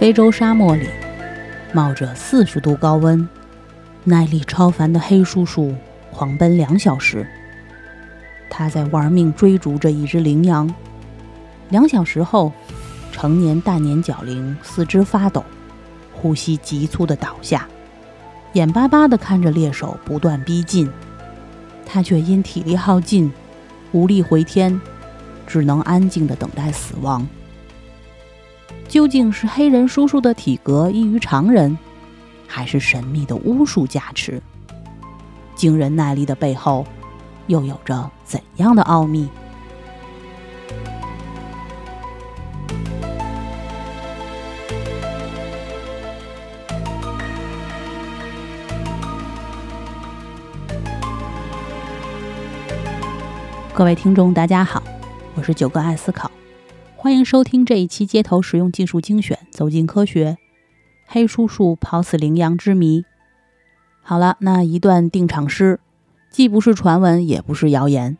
非洲沙漠里，冒着四十度高温，耐力超凡的黑叔叔狂奔两小时。他在玩命追逐着一只羚羊。两小时后，成年大年角羚四肢发抖，呼吸急促地倒下，眼巴巴地看着猎手不断逼近。他却因体力耗尽，无力回天，只能安静地等待死亡。究竟是黑人叔叔的体格异于常人，还是神秘的巫术加持？惊人耐力的背后，又有着怎样的奥秘？各位听众，大家好，我是九哥爱思考。欢迎收听这一期街头实用技术精选，走进科学。黑叔叔跑死羚羊之谜。好了，那一段定场诗，既不是传闻，也不是谣言。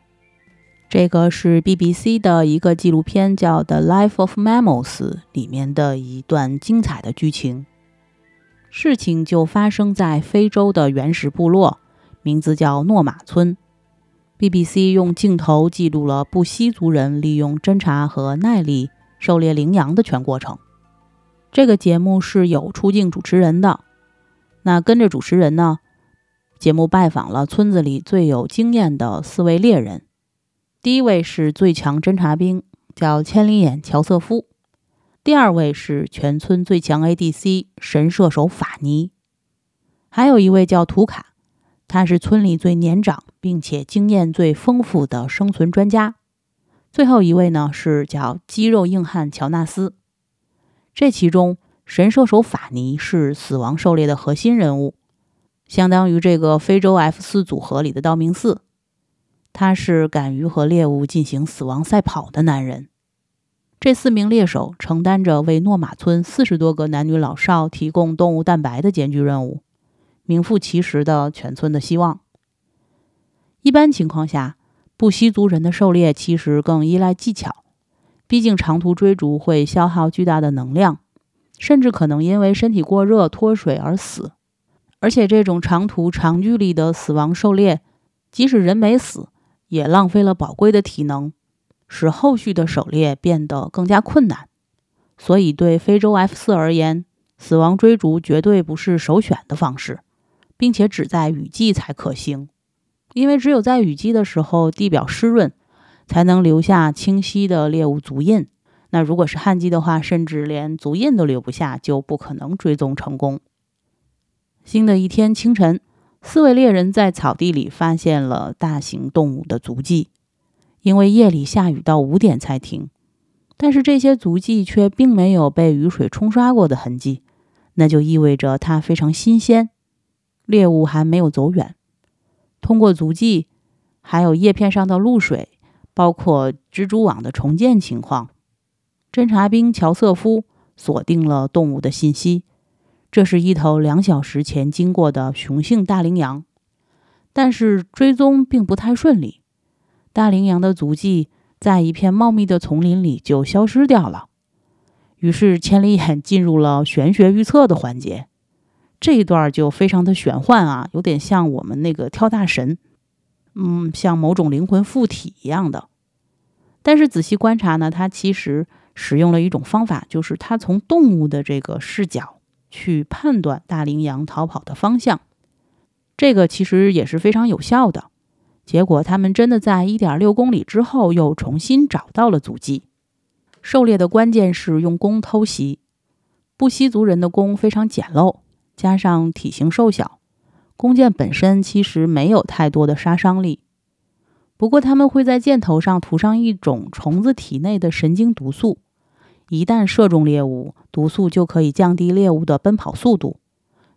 这个是 BBC 的一个纪录片，叫《The Life of Mammals》里面的一段精彩的剧情。事情就发生在非洲的原始部落，名字叫诺马村。BBC 用镜头记录了布希族人利用侦查和耐力狩猎羚羊的全过程。这个节目是有出镜主持人的。那跟着主持人呢，节目拜访了村子里最有经验的四位猎人。第一位是最强侦察兵，叫千里眼乔瑟夫；第二位是全村最强 ADC 神射手法尼；还有一位叫图卡。他是村里最年长并且经验最丰富的生存专家。最后一位呢是叫肌肉硬汉乔纳斯。这其中，神射手法尼是死亡狩猎的核心人物，相当于这个非洲 F 四组合里的道明寺。他是敢于和猎物进行死亡赛跑的男人。这四名猎手承担着为诺马村四十多个男女老少提供动物蛋白的艰巨任务。名副其实的全村的希望。一般情况下，布希族人的狩猎其实更依赖技巧，毕竟长途追逐会消耗巨大的能量，甚至可能因为身体过热脱水而死。而且，这种长途长距离的死亡狩猎，即使人没死，也浪费了宝贵的体能，使后续的狩猎变得更加困难。所以，对非洲 F 四而言，死亡追逐绝对不是首选的方式。并且只在雨季才可行，因为只有在雨季的时候，地表湿润，才能留下清晰的猎物足印。那如果是旱季的话，甚至连足印都留不下，就不可能追踪成功。新的一天清晨，四位猎人在草地里发现了大型动物的足迹，因为夜里下雨到五点才停，但是这些足迹却并没有被雨水冲刷过的痕迹，那就意味着它非常新鲜。猎物还没有走远，通过足迹，还有叶片上的露水，包括蜘蛛网的重建情况，侦察兵乔瑟夫锁定了动物的信息。这是一头两小时前经过的雄性大羚羊，但是追踪并不太顺利，大羚羊的足迹在一片茂密的丛林里就消失掉了。于是千里眼进入了玄学预测的环节。这一段就非常的玄幻啊，有点像我们那个跳大神，嗯，像某种灵魂附体一样的。但是仔细观察呢，它其实使用了一种方法，就是它从动物的这个视角去判断大羚羊逃跑的方向。这个其实也是非常有效的。结果他们真的在一点六公里之后又重新找到了足迹。狩猎的关键是用弓偷袭。布希族人的弓非常简陋。加上体型瘦小，弓箭本身其实没有太多的杀伤力。不过，他们会在箭头上涂上一种虫子体内的神经毒素，一旦射中猎物，毒素就可以降低猎物的奔跑速度，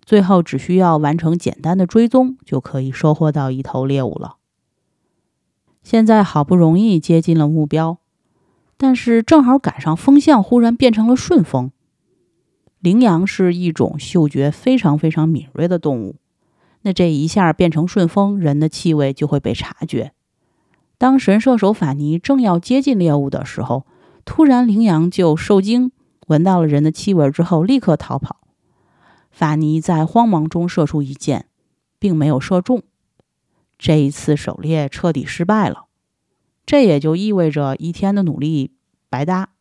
最后只需要完成简单的追踪，就可以收获到一头猎物了。现在好不容易接近了目标，但是正好赶上风向忽然变成了顺风。羚羊是一种嗅觉非常非常敏锐的动物，那这一下变成顺风，人的气味就会被察觉。当神射手法尼正要接近猎物的时候，突然羚羊就受惊，闻到了人的气味之后立刻逃跑。法尼在慌忙中射出一箭，并没有射中。这一次狩猎彻底失败了，这也就意味着一天的努力白搭。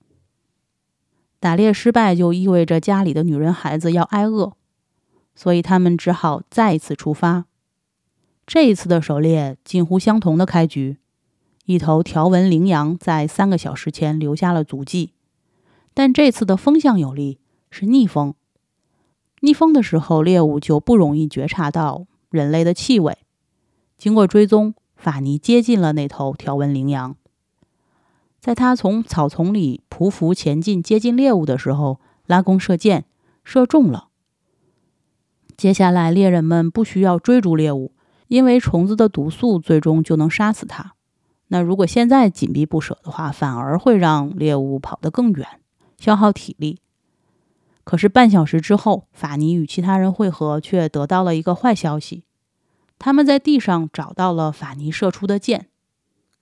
打猎失败就意味着家里的女人孩子要挨饿，所以他们只好再一次出发。这一次的狩猎近乎相同的开局，一头条纹羚羊在三个小时前留下了足迹，但这次的风向有利，是逆风。逆风的时候，猎物就不容易觉察到人类的气味。经过追踪，法尼接近了那头条纹羚羊。在他从草丛里匍匐前进，接近猎物的时候，拉弓射箭，射中了。接下来，猎人们不需要追逐猎物，因为虫子的毒素最终就能杀死它。那如果现在紧逼不舍的话，反而会让猎物跑得更远，消耗体力。可是半小时之后，法尼与其他人会合，却得到了一个坏消息：他们在地上找到了法尼射出的箭。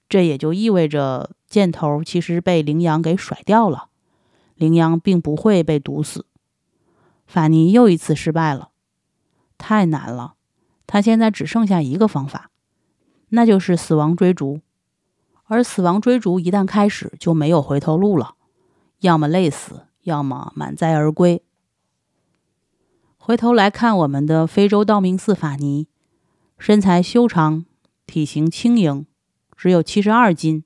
这也就意味着箭头其实被羚羊给甩掉了，羚羊并不会被毒死。法尼又一次失败了，太难了。他现在只剩下一个方法，那就是死亡追逐。而死亡追逐一旦开始，就没有回头路了，要么累死，要么满载而归。回头来看我们的非洲道明寺法尼，身材修长，体型轻盈。只有七十二斤，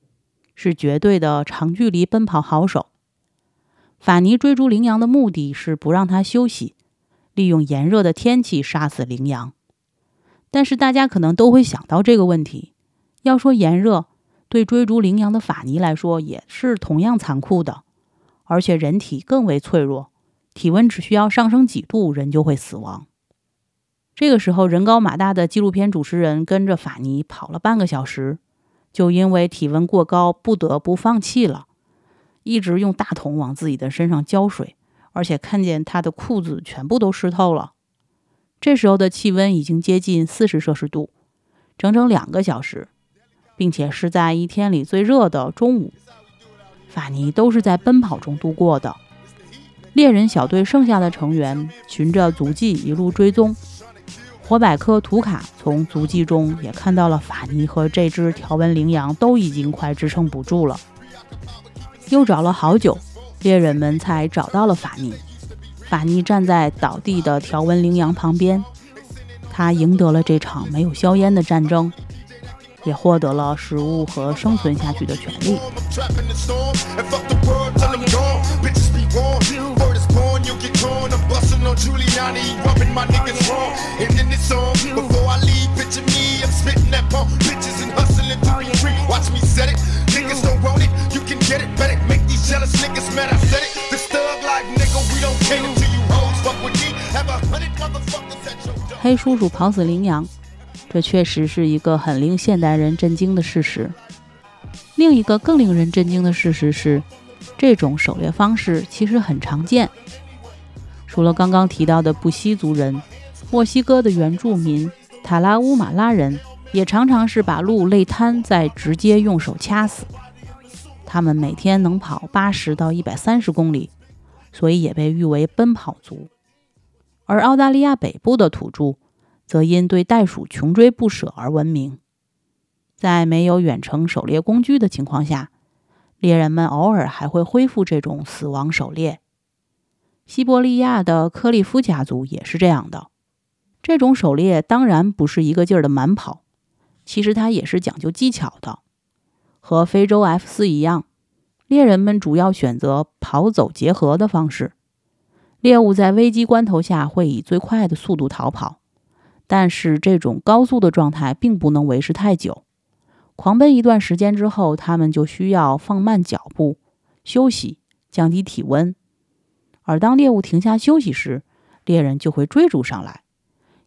是绝对的长距离奔跑好手。法尼追逐羚羊的目的是不让它休息，利用炎热的天气杀死羚羊。但是大家可能都会想到这个问题：要说炎热，对追逐羚羊的法尼来说也是同样残酷的，而且人体更为脆弱，体温只需要上升几度，人就会死亡。这个时候，人高马大的纪录片主持人跟着法尼跑了半个小时。就因为体温过高，不得不放弃了，一直用大桶往自己的身上浇水，而且看见他的裤子全部都湿透了。这时候的气温已经接近四十摄氏度，整整两个小时，并且是在一天里最热的中午，法尼都是在奔跑中度过的。猎人小队剩下的成员循着足迹一路追踪。火百科图卡从足迹中也看到了法尼和这只条纹羚羊都已经快支撑不住了。又找了好久，猎人们才找到了法尼。法尼站在倒地的条纹羚羊旁边，他赢得了这场没有硝烟的战争，也获得了食物和生存下去的权利。黑叔叔跑死羚羊，这确实是一个很令现代人震惊的事实。另一个更令人震惊的事实是，这种狩猎方式其实很常见。除了刚刚提到的布希族人，墨西哥的原住民塔拉乌马拉人也常常是把鹿累瘫，再直接用手掐死。他们每天能跑八十到一百三十公里，所以也被誉为奔跑族。而澳大利亚北部的土著则因对袋鼠穷追不舍而闻名。在没有远程狩猎工具的情况下，猎人们偶尔还会恢复这种死亡狩猎。西伯利亚的科利夫家族也是这样的。这种狩猎当然不是一个劲儿的满跑，其实它也是讲究技巧的。和非洲 F 四一样，猎人们主要选择跑走结合的方式。猎物在危机关头下会以最快的速度逃跑，但是这种高速的状态并不能维持太久。狂奔一段时间之后，他们就需要放慢脚步、休息、降低体温。而当猎物停下休息时，猎人就会追逐上来。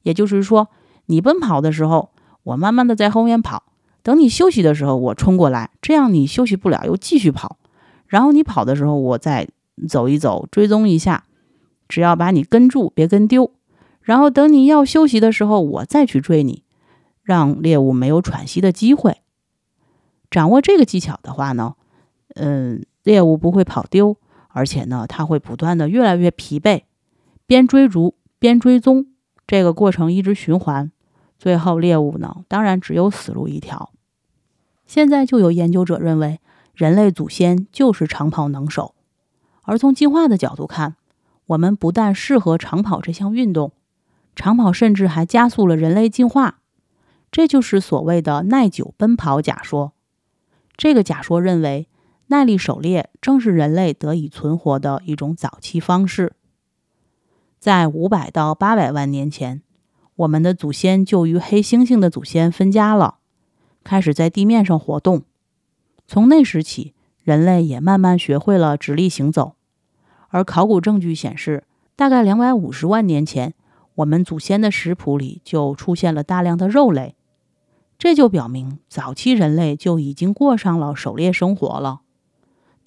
也就是说，你奔跑的时候，我慢慢的在后面跑；等你休息的时候，我冲过来。这样你休息不了，又继续跑。然后你跑的时候，我再走一走，追踪一下。只要把你跟住，别跟丢。然后等你要休息的时候，我再去追你，让猎物没有喘息的机会。掌握这个技巧的话呢，嗯，猎物不会跑丢。而且呢，它会不断的越来越疲惫，边追逐边追踪，这个过程一直循环，最后猎物呢，当然只有死路一条。现在就有研究者认为，人类祖先就是长跑能手，而从进化的角度看，我们不但适合长跑这项运动，长跑甚至还加速了人类进化。这就是所谓的耐久奔跑假说。这个假说认为，耐力狩猎正是人类得以存活的一种早期方式。在五百到八百万年前，我们的祖先就与黑猩猩的祖先分家了，开始在地面上活动。从那时起，人类也慢慢学会了直立行走。而考古证据显示，大概两百五十万年前，我们祖先的食谱里就出现了大量的肉类。这就表明，早期人类就已经过上了狩猎生活了。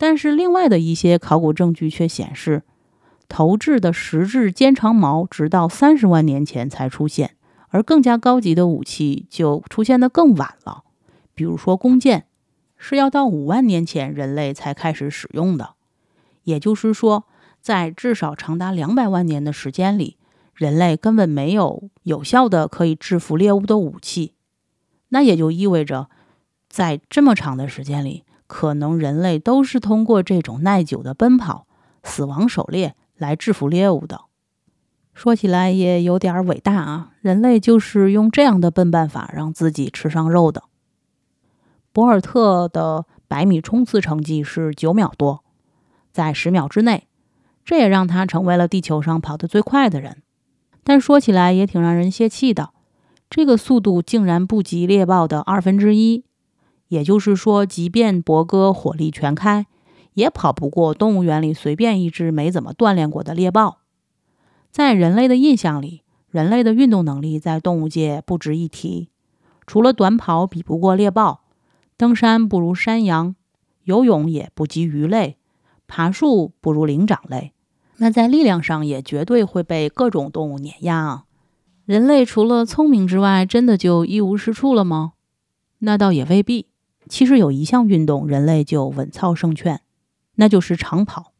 但是，另外的一些考古证据却显示，投掷的石质尖长矛直到三十万年前才出现，而更加高级的武器就出现的更晚了。比如说，弓箭是要到五万年前人类才开始使用的。也就是说，在至少长达两百万年的时间里，人类根本没有有效的可以制服猎物的武器。那也就意味着，在这么长的时间里，可能人类都是通过这种耐久的奔跑、死亡狩猎来制服猎物的。说起来也有点伟大啊！人类就是用这样的笨办法让自己吃上肉的。博尔特的百米冲刺成绩是九秒多，在十秒之内，这也让他成为了地球上跑得最快的人。但说起来也挺让人泄气的。这个速度竟然不及猎豹的二分之一，也就是说，即便博哥火力全开，也跑不过动物园里随便一只没怎么锻炼过的猎豹。在人类的印象里，人类的运动能力在动物界不值一提，除了短跑比不过猎豹，登山不如山羊，游泳也不及鱼类，爬树不如灵长类，那在力量上也绝对会被各种动物碾压啊！人类除了聪明之外，真的就一无是处了吗？那倒也未必。其实有一项运动，人类就稳操胜券，那就是长跑。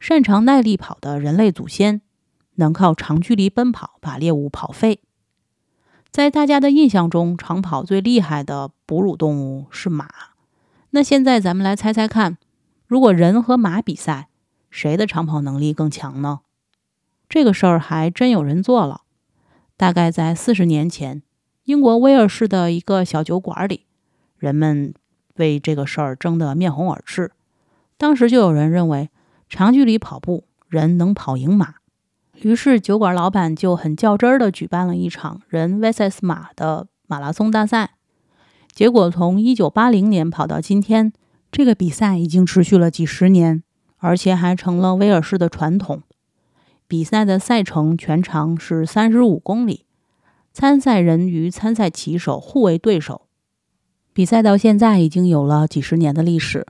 擅长耐力跑的人类祖先，能靠长距离奔跑把猎物跑废。在大家的印象中，长跑最厉害的哺乳动物是马。那现在咱们来猜猜看，如果人和马比赛，谁的长跑能力更强呢？这个事儿还真有人做了。大概在四十年前，英国威尔士的一个小酒馆里，人们为这个事儿争得面红耳赤。当时就有人认为，长距离跑步人能跑赢马，于是酒馆老板就很较真儿地举办了一场人 vs 马的马拉松大赛。结果从一九八零年跑到今天，这个比赛已经持续了几十年，而且还成了威尔士的传统。比赛的赛程全长是三十五公里，参赛人与参赛骑手互为对手。比赛到现在已经有了几十年的历史。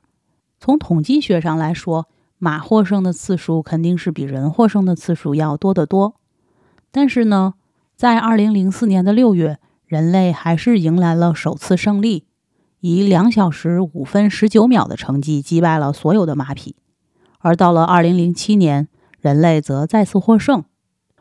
从统计学上来说，马获胜的次数肯定是比人获胜的次数要多得多。但是呢，在二零零四年的六月，人类还是迎来了首次胜利，以两小时五分十九秒的成绩击败了所有的马匹。而到了二零零七年，人类则再次获胜。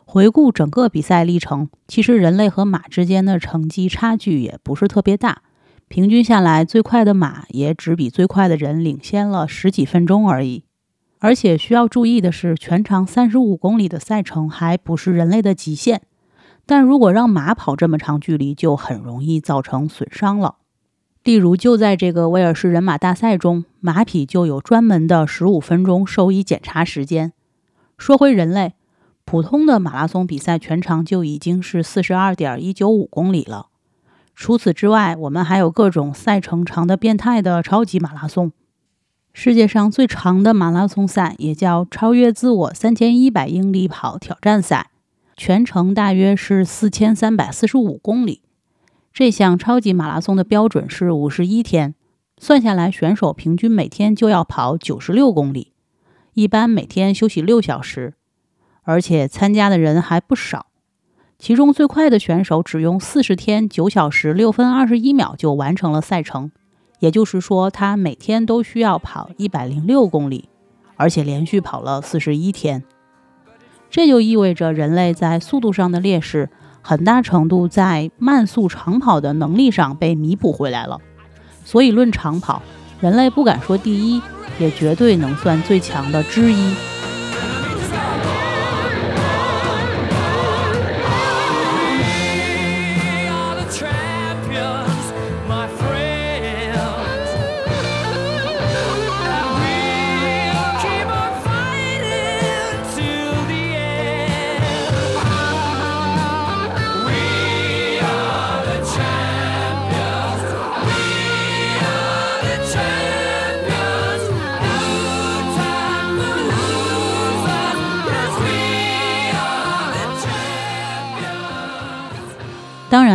回顾整个比赛历程，其实人类和马之间的成绩差距也不是特别大，平均下来，最快的马也只比最快的人领先了十几分钟而已。而且需要注意的是，全长三十五公里的赛程还不是人类的极限，但如果让马跑这么长距离，就很容易造成损伤了。例如，就在这个威尔士人马大赛中，马匹就有专门的十五分钟兽医检查时间。说回人类，普通的马拉松比赛全长就已经是四十二点一九五公里了。除此之外，我们还有各种赛程长的变态的超级马拉松。世界上最长的马拉松赛也叫超越自我三千一百英里跑挑战赛，全程大约是四千三百四十五公里。这项超级马拉松的标准是五十一天，算下来选手平均每天就要跑九十六公里。一般每天休息六小时，而且参加的人还不少。其中最快的选手只用四十天九小时六分二十一秒就完成了赛程，也就是说，他每天都需要跑一百零六公里，而且连续跑了四十一天。这就意味着人类在速度上的劣势，很大程度在慢速长跑的能力上被弥补回来了。所以论长跑，人类不敢说第一，也绝对能算最强的之一。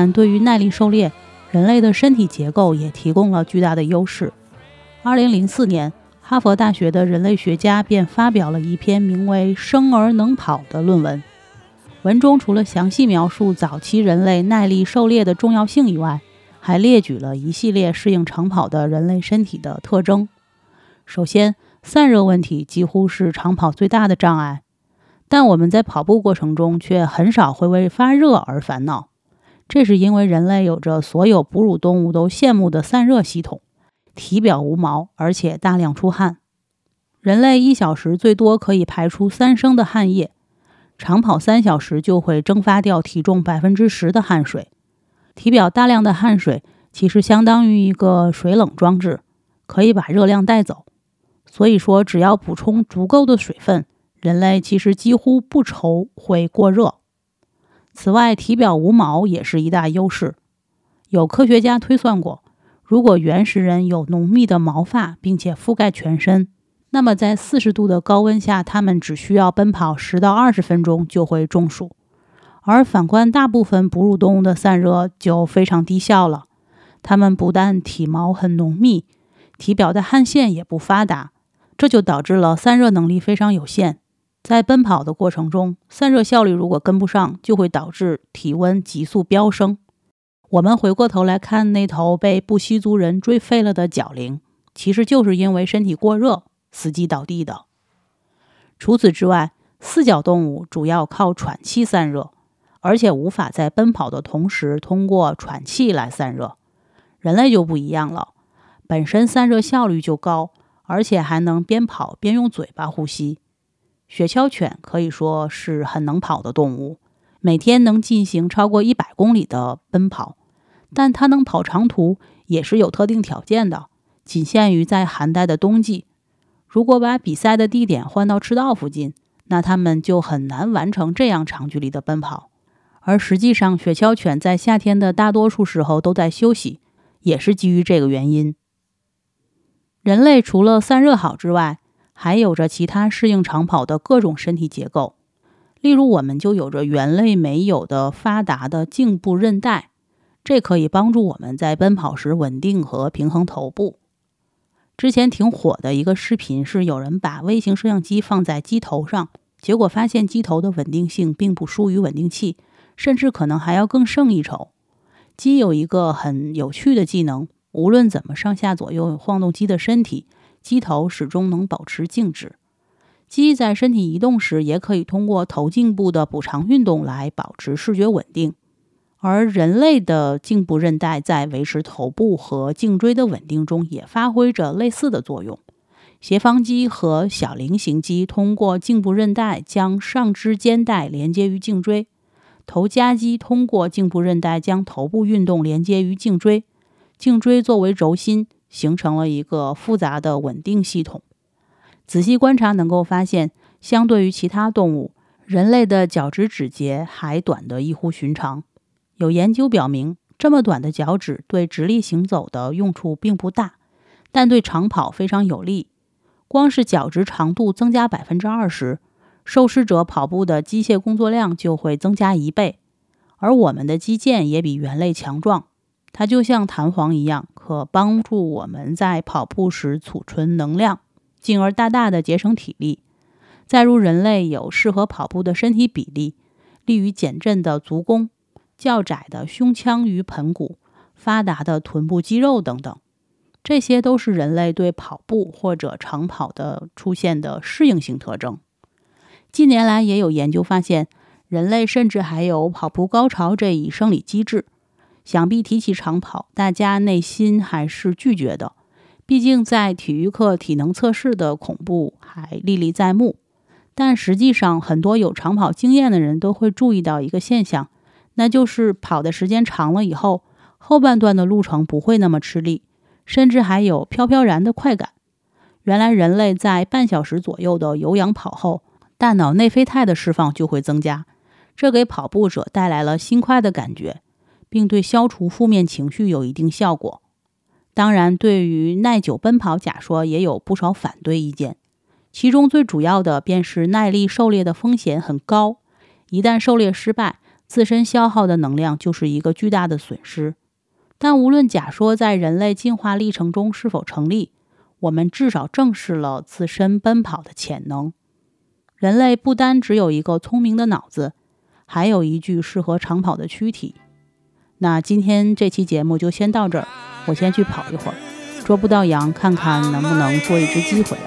当然，对于耐力狩猎，人类的身体结构也提供了巨大的优势。二零零四年，哈佛大学的人类学家便发表了一篇名为《生而能跑》的论文。文中除了详细描述早期人类耐力狩猎的重要性以外，还列举了一系列适应长跑的人类身体的特征。首先，散热问题几乎是长跑最大的障碍，但我们在跑步过程中却很少会为发热而烦恼。这是因为人类有着所有哺乳动物都羡慕的散热系统，体表无毛，而且大量出汗。人类一小时最多可以排出三升的汗液，长跑三小时就会蒸发掉体重百分之十的汗水。体表大量的汗水其实相当于一个水冷装置，可以把热量带走。所以说，只要补充足够的水分，人类其实几乎不愁会过热。此外，体表无毛也是一大优势。有科学家推算过，如果原始人有浓密的毛发，并且覆盖全身，那么在四十度的高温下，他们只需要奔跑十到二十分钟就会中暑。而反观大部分哺乳动物的散热就非常低效了，它们不但体毛很浓密，体表的汗腺也不发达，这就导致了散热能力非常有限。在奔跑的过程中，散热效率如果跟不上，就会导致体温急速飙升。我们回过头来看那头被布希族人追废了的角羚，其实就是因为身体过热，死机倒地的。除此之外，四脚动物主要靠喘气散热，而且无法在奔跑的同时通过喘气来散热。人类就不一样了，本身散热效率就高，而且还能边跑边用嘴巴呼吸。雪橇犬可以说是很能跑的动物，每天能进行超过一百公里的奔跑。但它能跑长途也是有特定条件的，仅限于在寒带的冬季。如果把比赛的地点换到赤道附近，那它们就很难完成这样长距离的奔跑。而实际上，雪橇犬在夏天的大多数时候都在休息，也是基于这个原因。人类除了散热好之外，还有着其他适应长跑的各种身体结构，例如我们就有着猿类没有的发达的颈部韧带，这可以帮助我们在奔跑时稳定和平衡头部。之前挺火的一个视频是有人把微型摄像机放在机头上，结果发现机头的稳定性并不输于稳定器，甚至可能还要更胜一筹。机有一个很有趣的技能，无论怎么上下左右晃动机的身体。机头始终能保持静止。鸡在身体移动时，也可以通过头颈部的补偿运动来保持视觉稳定。而人类的颈部韧带在维持头部和颈椎的稳定中，也发挥着类似的作用。斜方肌和小菱形肌通过颈部韧带将上肢肩带连接于颈椎，头夹肌通过颈部韧带将头部运动连接于颈椎，颈椎作为轴心。形成了一个复杂的稳定系统。仔细观察，能够发现，相对于其他动物，人类的脚趾指节还短得异乎寻常。有研究表明，这么短的脚趾对直立行走的用处并不大，但对长跑非常有利。光是脚趾长度增加百分之二十，受试者跑步的机械工作量就会增加一倍。而我们的肌腱也比猿类强壮。它就像弹簧一样，可帮助我们在跑步时储存能量，进而大大的节省体力。再如人类有适合跑步的身体比例，利于减震的足弓、较窄的胸腔与盆骨、发达的臀部肌肉等等。这些都是人类对跑步或者长跑的出现的适应性特征。近年来也有研究发现，人类甚至还有跑步高潮这一生理机制。想必提起长跑，大家内心还是拒绝的。毕竟在体育课体能测试的恐怖还历历在目。但实际上，很多有长跑经验的人都会注意到一个现象，那就是跑的时间长了以后，后半段的路程不会那么吃力。甚至还有飘飘然的快感。原来，人类在半小时左右的有氧跑后，大脑内啡肽的释放就会增加，这给跑步者带来了心快的感觉，并对消除负面情绪有一定效果。当然，对于耐久奔跑假说也有不少反对意见，其中最主要的便是耐力狩猎的风险很高，一旦狩猎失败，自身消耗的能量就是一个巨大的损失。但无论假说在人类进化历程中是否成立，我们至少正视了自身奔跑的潜能。人类不单只有一个聪明的脑子，还有一具适合长跑的躯体。那今天这期节目就先到这儿，我先去跑一会儿，捉不到羊，看看能不能捉一只鸡回来。